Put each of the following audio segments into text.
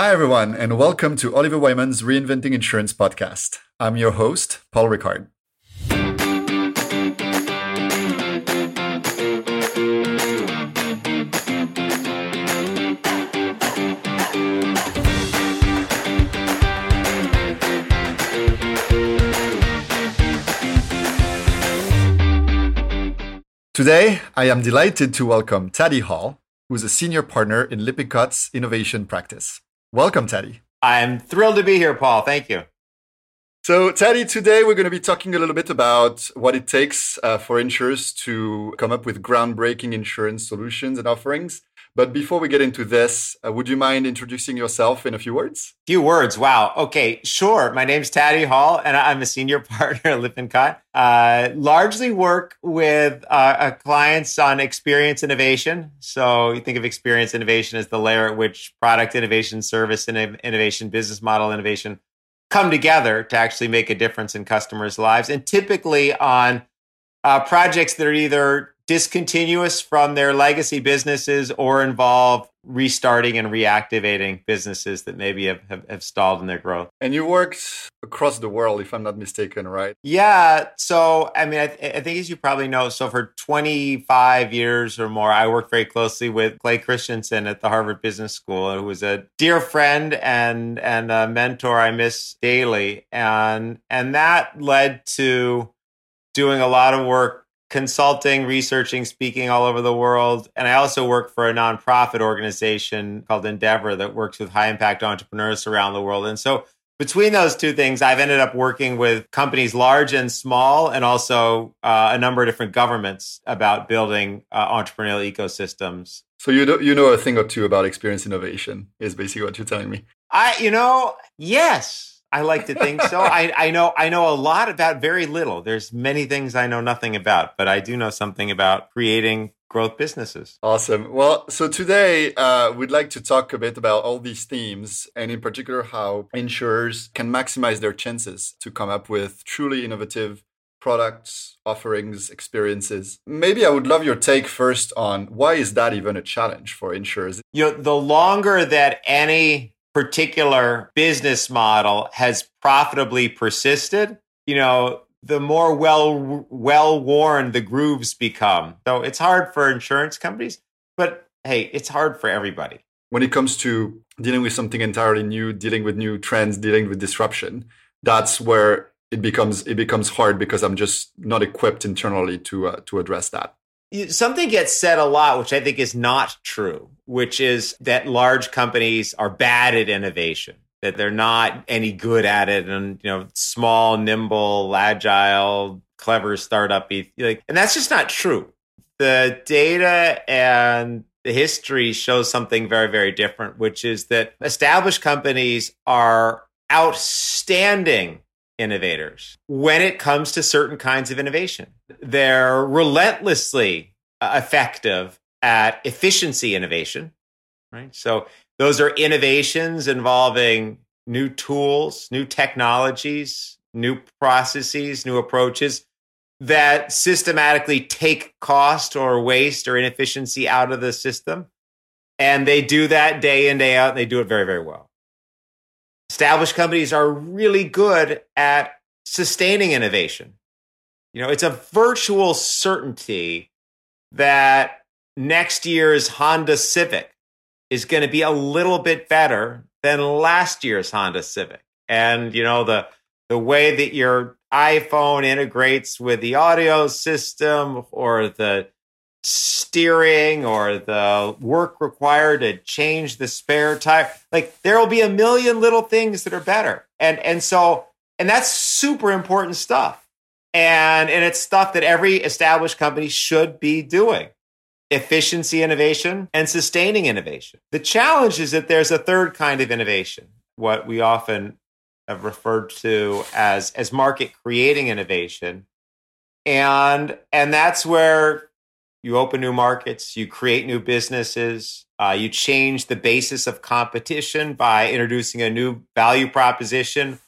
Hi, everyone, and welcome to Oliver Wyman's Reinventing Insurance podcast. I'm your host, Paul Ricard. Today, I am delighted to welcome Taddy Hall, who is a senior partner in Lippincott's innovation practice. Welcome, Taddy. I'm thrilled to be here, Paul. Thank you. So, Taddy, today we're going to be talking a little bit about what it takes uh, for insurers to come up with groundbreaking insurance solutions and offerings. But before we get into this, uh, would you mind introducing yourself in a few words? A Few words. Wow. Okay, sure. My name's Taddy Hall, and I'm a senior partner at Lippincott. Uh, largely work with uh, clients on experience innovation. So you think of experience innovation as the layer at which product innovation, service innovation, business model innovation come together to actually make a difference in customers' lives, and typically on uh, projects that are either discontinuous from their legacy businesses or involve restarting and reactivating businesses that maybe have, have, have, stalled in their growth. And you worked across the world, if I'm not mistaken, right? Yeah. So, I mean, I, th- I think as you probably know, so for 25 years or more, I worked very closely with Clay Christensen at the Harvard Business School, who was a dear friend and, and a mentor I miss daily. And, and that led to doing a lot of work consulting, researching, speaking all over the world. And I also work for a nonprofit organization called Endeavor that works with high impact entrepreneurs around the world. And so between those two things, I've ended up working with companies large and small, and also uh, a number of different governments about building uh, entrepreneurial ecosystems. So you know, you know a thing or two about experience innovation is basically what you're telling me. I, you know, yes, I like to think so. I, I know I know a lot about very little. There's many things I know nothing about, but I do know something about creating growth businesses. Awesome. Well, so today uh, we'd like to talk a bit about all these themes, and in particular how insurers can maximize their chances to come up with truly innovative products, offerings, experiences. Maybe I would love your take first on why is that even a challenge for insurers? You know, the longer that any particular business model has profitably persisted, you know, the more well well worn the grooves become. So it's hard for insurance companies, but hey, it's hard for everybody. When it comes to dealing with something entirely new, dealing with new trends, dealing with disruption, that's where it becomes it becomes hard because I'm just not equipped internally to uh, to address that something gets said a lot, which I think is not true, which is that large companies are bad at innovation, that they're not any good at it, and you know, small, nimble, agile, clever startup, like, and that's just not true. The data and the history shows something very, very different, which is that established companies are outstanding innovators when it comes to certain kinds of innovation. They're relentlessly uh, effective at efficiency innovation, right? So those are innovations involving new tools, new technologies, new processes, new approaches that systematically take cost or waste or inefficiency out of the system. And they do that day in, day out, and they do it very, very well established companies are really good at sustaining innovation. You know, it's a virtual certainty that next year's Honda Civic is going to be a little bit better than last year's Honda Civic. And, you know, the the way that your iPhone integrates with the audio system or the steering or the work required to change the spare tire. Like there will be a million little things that are better. And and so and that's super important stuff. And and it's stuff that every established company should be doing. Efficiency innovation and sustaining innovation. The challenge is that there's a third kind of innovation, what we often have referred to as as market creating innovation. And and that's where you open new markets, you create new businesses, uh, you change the basis of competition by introducing a new value proposition,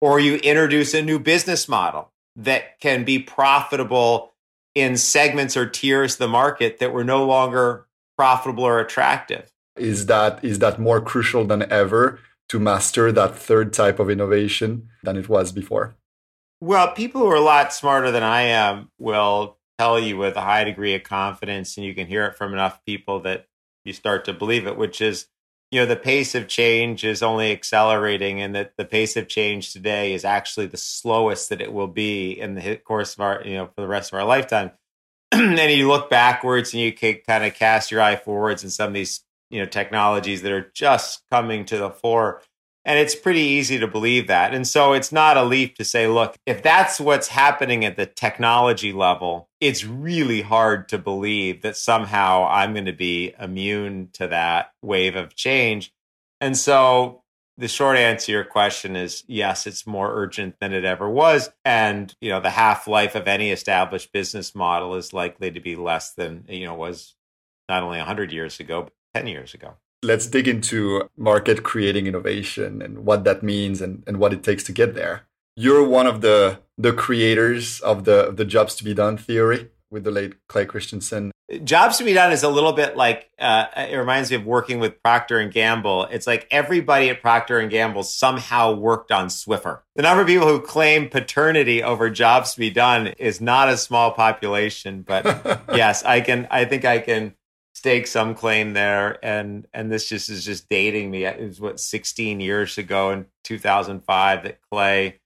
or you introduce a new business model that can be profitable in segments or tiers of the market that were no longer profitable or attractive. Is that is that more crucial than ever to master that third type of innovation than it was before? Well, people who are a lot smarter than I am will tell you with a high degree of confidence, and you can hear it from enough people that you start to believe it, which is, you know, the pace of change is only accelerating, and that the pace of change today is actually the slowest that it will be in the course of our, you know, for the rest of our lifetime. and you look backwards and you can kind of cast your eye forwards, and some of these you know technologies that are just coming to the fore and it's pretty easy to believe that. And so it's not a leap to say look if that's what's happening at the technology level it's really hard to believe that somehow i'm going to be immune to that wave of change. And so the short answer to your question is yes it's more urgent than it ever was. And you know the half life of any established business model is likely to be less than you know was not only 100 years ago but 10 years ago. Let's dig into market creating innovation and what that means and, and what it takes to get there. You're one of the the creators of the the jobs to be done theory with the late Clay Christensen. Jobs to be done is a little bit like uh, it reminds me of working with Procter and Gamble. It's like everybody at Procter and Gamble somehow worked on Swiffer. The number of people who claim paternity over jobs to be done is not a small population, but yes, I can. I think I can stake some claim there and and this just is just dating me it was what 16 years ago in 2005 that clay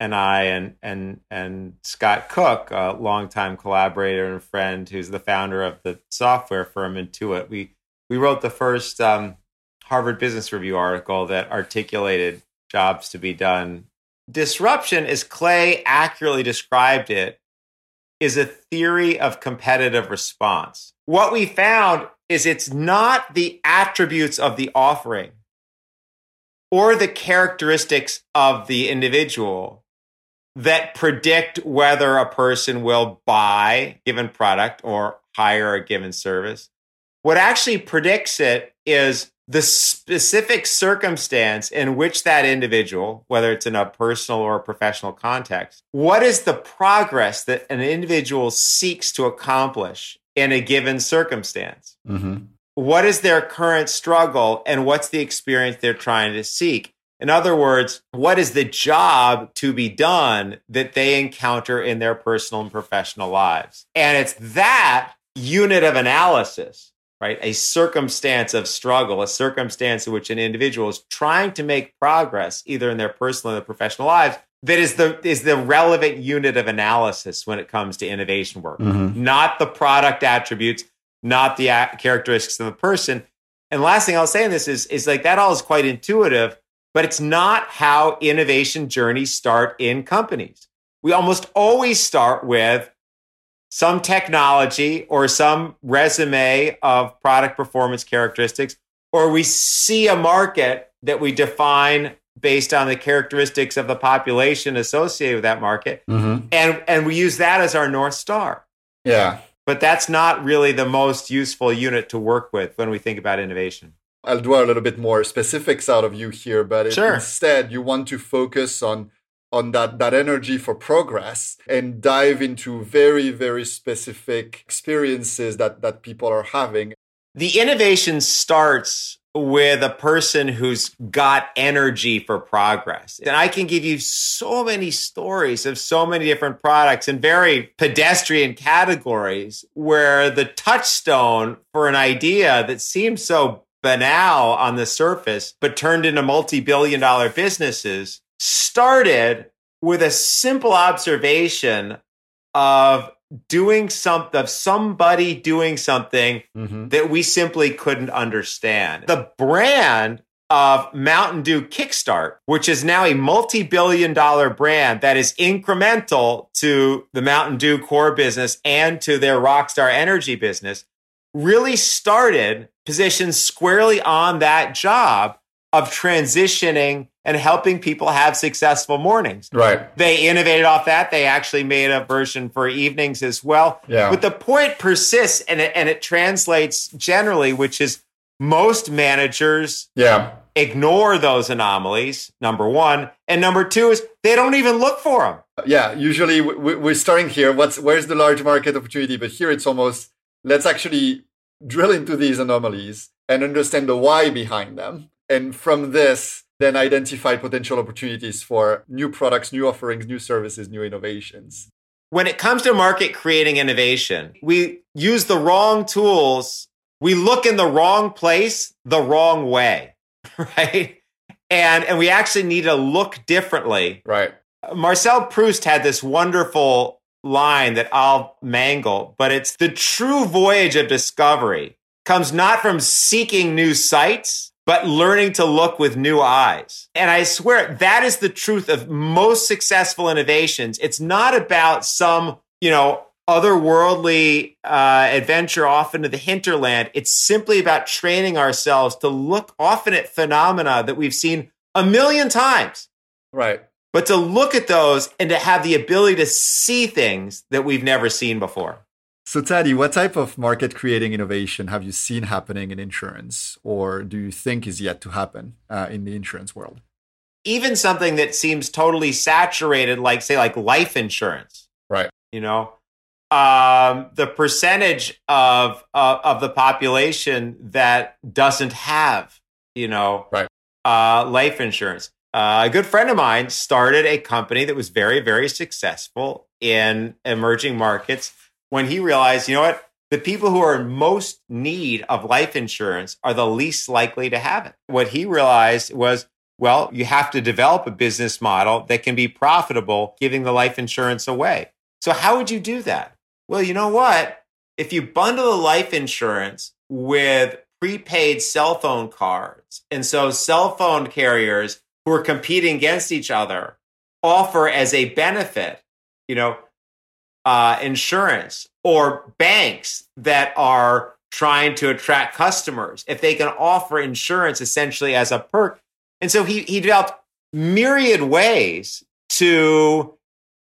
and i and and and scott cook a longtime collaborator and friend who's the founder of the software firm intuit we we wrote the first um, harvard business review article that articulated jobs to be done disruption as clay accurately described it is a theory of competitive response. What we found is it's not the attributes of the offering or the characteristics of the individual that predict whether a person will buy a given product or hire a given service. What actually predicts it is the specific circumstance in which that individual, whether it's in a personal or a professional context, what is the progress that an individual seeks to accomplish in a given circumstance? Mm-hmm. What is their current struggle and what's the experience they're trying to seek? In other words, what is the job to be done that they encounter in their personal and professional lives? And it's that unit of analysis right? A circumstance of struggle, a circumstance in which an individual is trying to make progress, either in their personal or their professional lives, that is the is the relevant unit of analysis when it comes to innovation work, mm-hmm. not the product attributes, not the characteristics of the person. And last thing I'll say in this is is like that all is quite intuitive, but it's not how innovation journeys start in companies. We almost always start with some technology or some resume of product performance characteristics, or we see a market that we define based on the characteristics of the population associated with that market, mm-hmm. and and we use that as our north star. Yeah, but that's not really the most useful unit to work with when we think about innovation. I'll dwell a little bit more specifics out of you here, but sure. instead you want to focus on on that, that energy for progress and dive into very, very specific experiences that, that people are having. The innovation starts with a person who's got energy for progress. And I can give you so many stories of so many different products in very pedestrian categories where the touchstone for an idea that seems so banal on the surface, but turned into multi billion dollar businesses started with a simple observation of doing something of somebody doing something mm-hmm. that we simply couldn't understand. The brand of Mountain Dew Kickstart, which is now a multi-billion dollar brand that is incremental to the Mountain Dew core business and to their Rockstar Energy business, really started positioned squarely on that job of transitioning and helping people have successful mornings. Right. They innovated off that. They actually made a version for evenings as well. Yeah. But the point persists and it, and it translates generally, which is most managers yeah. ignore those anomalies, number one. And number two is they don't even look for them. Yeah. Usually we're starting here. What's, where's the large market opportunity? But here it's almost, let's actually drill into these anomalies and understand the why behind them. And from this, then identify potential opportunities for new products, new offerings, new services, new innovations. When it comes to market creating innovation, we use the wrong tools. We look in the wrong place the wrong way, right? And, and we actually need to look differently. Right. Marcel Proust had this wonderful line that I'll mangle, but it's the true voyage of discovery comes not from seeking new sights, but learning to look with new eyes. And I swear that is the truth of most successful innovations. It's not about some, you know, otherworldly uh, adventure off into the hinterland. It's simply about training ourselves to look often at phenomena that we've seen a million times. Right. But to look at those and to have the ability to see things that we've never seen before. So, Taddy, what type of market creating innovation have you seen happening in insurance, or do you think is yet to happen uh, in the insurance world? Even something that seems totally saturated, like, say, like life insurance. Right. You know, um, the percentage of, uh, of the population that doesn't have, you know, right. uh, life insurance. Uh, a good friend of mine started a company that was very, very successful in emerging markets when he realized, you know what? The people who are in most need of life insurance are the least likely to have it. What he realized was, well, you have to develop a business model that can be profitable giving the life insurance away. So, how would you do that? Well, you know what? If you bundle the life insurance with prepaid cell phone cards, and so cell phone carriers who are competing against each other offer as a benefit, you know, uh, insurance or banks that are trying to attract customers, if they can offer insurance essentially as a perk. And so he, he developed myriad ways to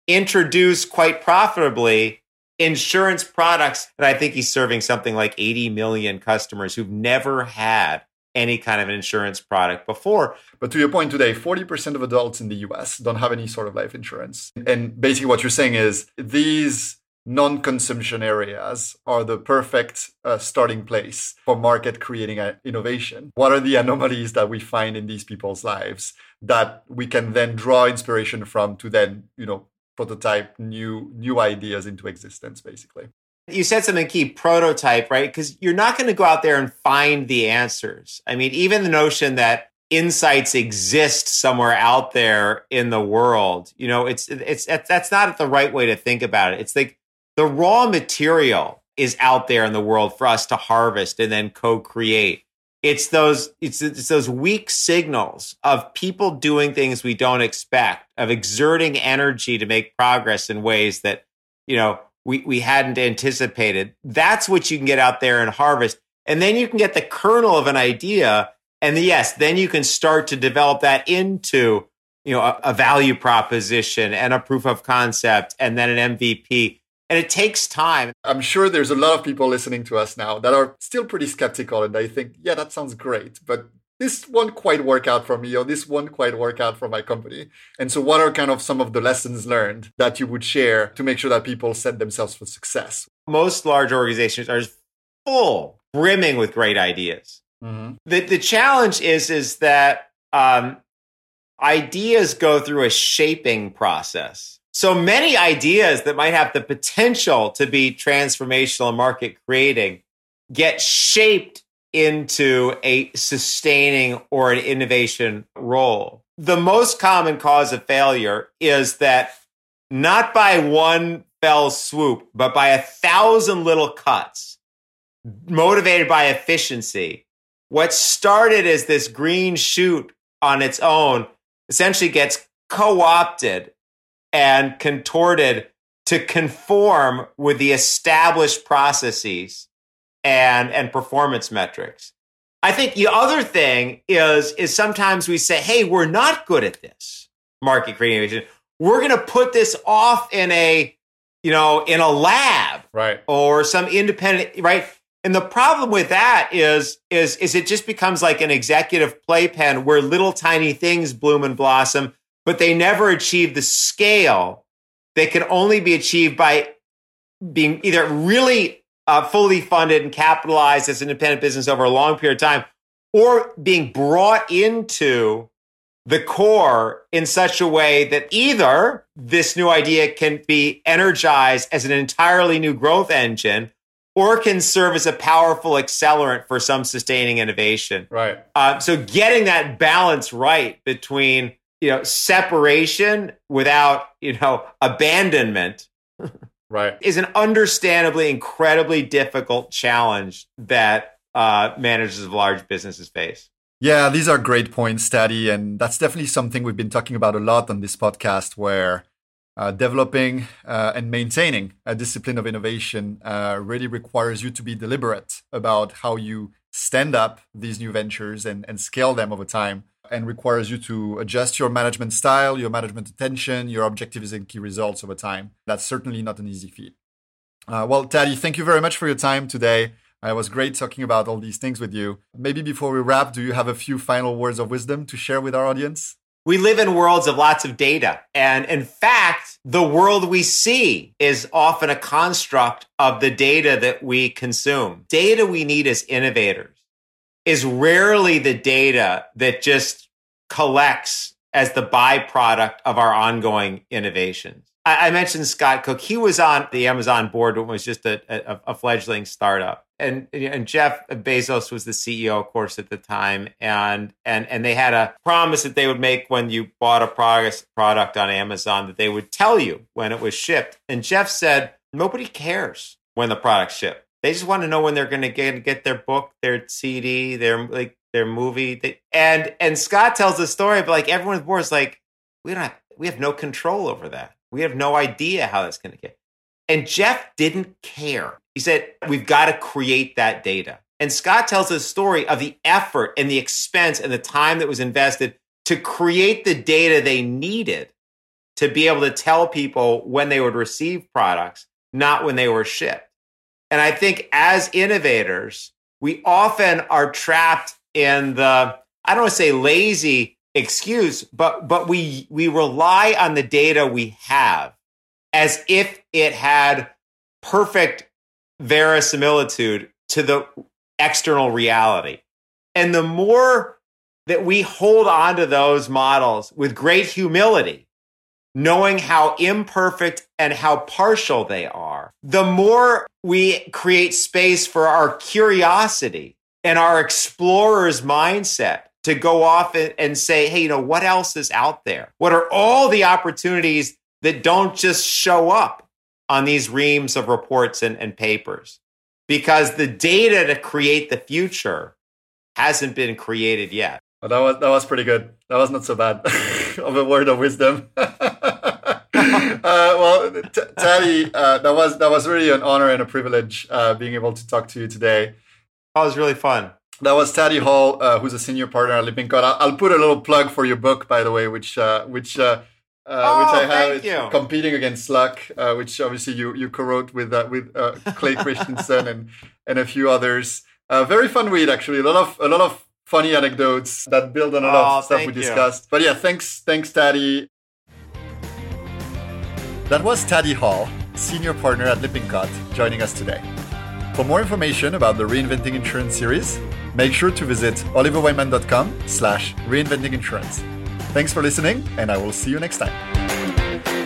introduce quite profitably insurance products. And I think he's serving something like 80 million customers who've never had any kind of an insurance product before. But to your point today, 40% of adults in the US don't have any sort of life insurance. And basically, what you're saying is these non consumption areas are the perfect uh, starting place for market creating innovation. What are the anomalies that we find in these people's lives that we can then draw inspiration from to then, you know, prototype new new ideas into existence basically you said something key prototype, right? Because you're not going to go out there and find the answers. I mean, even the notion that insights exist somewhere out there in the world, you know, it's, it's, that's not the right way to think about it. It's like the raw material is out there in the world for us to harvest and then co-create. It's those, it's, it's those weak signals of people doing things we don't expect, of exerting energy to make progress in ways that, you know, we, we hadn't anticipated. That's what you can get out there and harvest. And then you can get the kernel of an idea. And yes, then you can start to develop that into, you know, a, a value proposition and a proof of concept and then an MVP. And it takes time. I'm sure there's a lot of people listening to us now that are still pretty skeptical and they think, yeah, that sounds great. But this won't quite work out for me or this won't quite work out for my company. And so what are kind of some of the lessons learned that you would share to make sure that people set themselves for success? Most large organizations are full, brimming with great ideas. Mm-hmm. The, the challenge is, is that um, ideas go through a shaping process. So many ideas that might have the potential to be transformational and market creating get shaped into a sustaining or an innovation role. The most common cause of failure is that not by one fell swoop, but by a thousand little cuts, motivated by efficiency. What started as this green shoot on its own essentially gets co opted and contorted to conform with the established processes and and performance metrics. I think the other thing is is sometimes we say, "Hey, we're not good at this market creation. We're going to put this off in a you know in a lab, right, or some independent right." And the problem with that is is is it just becomes like an executive playpen where little tiny things bloom and blossom, but they never achieve the scale that can only be achieved by being either really uh, fully funded and capitalized as an independent business over a long period of time, or being brought into the core in such a way that either this new idea can be energized as an entirely new growth engine or can serve as a powerful accelerant for some sustaining innovation. Right. Uh, so getting that balance right between you know separation without you know abandonment right. is an understandably incredibly difficult challenge that uh, managers of large businesses face. Yeah these are great points Taddy and that's definitely something we've been talking about a lot on this podcast where uh, developing uh, and maintaining a discipline of innovation uh, really requires you to be deliberate about how you stand up these new ventures and, and scale them over time and requires you to adjust your management style, your management attention, your objectives and key results over time. That's certainly not an easy feat. Uh, well, Taddy, thank you very much for your time today. It was great talking about all these things with you. Maybe before we wrap, do you have a few final words of wisdom to share with our audience? We live in worlds of lots of data. And in fact, the world we see is often a construct of the data that we consume. Data we need as innovators is rarely the data that just collects as the byproduct of our ongoing innovations. I, mentioned Scott Cook. He was on the Amazon board when it was just a, a, a fledgling startup. And, and Jeff Bezos was the CEO, of course, at the time. And, and, and they had a promise that they would make when you bought a product, product on Amazon that they would tell you when it was shipped. And Jeff said, nobody cares when the product's shipped. They just want to know when they're going to get get their book, their CD, their like their movie. They, and and Scott tells the story, but like everyone board is like, we don't have we have no control over that. We have no idea how that's going to get. And Jeff didn't care. He said, we've got to create that data. And Scott tells the story of the effort and the expense and the time that was invested to create the data they needed to be able to tell people when they would receive products, not when they were shipped. And I think as innovators, we often are trapped in the, I don't want to say lazy excuse, but but we we rely on the data we have as if it had perfect verisimilitude to the external reality. And the more that we hold on to those models with great humility, knowing how imperfect and how partial they are, the more we create space for our curiosity and our explorer's mindset to go off and say, hey, you know, what else is out there? What are all the opportunities that don't just show up on these reams of reports and, and papers? Because the data to create the future hasn't been created yet. Well, that was that was pretty good. That was not so bad of a word of wisdom. uh, well, t- Taddy, uh, that was that was really an honor and a privilege uh, being able to talk to you today. That was really fun. That was Taddy Hall, uh, who's a senior partner at Lippincott. I'll, I'll, put a little plug for your book, by the way, which uh, which. Uh, oh, which I have you. competing against luck, which obviously you you co-wrote with with Clay Christensen and and a few others. very fun read, actually. A lot of a lot of funny anecdotes that build on a lot oh, of stuff we discussed. You. But yeah, thanks, thanks, Taddy. That was Taddy Hall, senior partner at Lippincott, joining us today. For more information about the Reinventing Insurance series, make sure to visit oliverwyman.com slash reinventing insurance. Thanks for listening, and I will see you next time.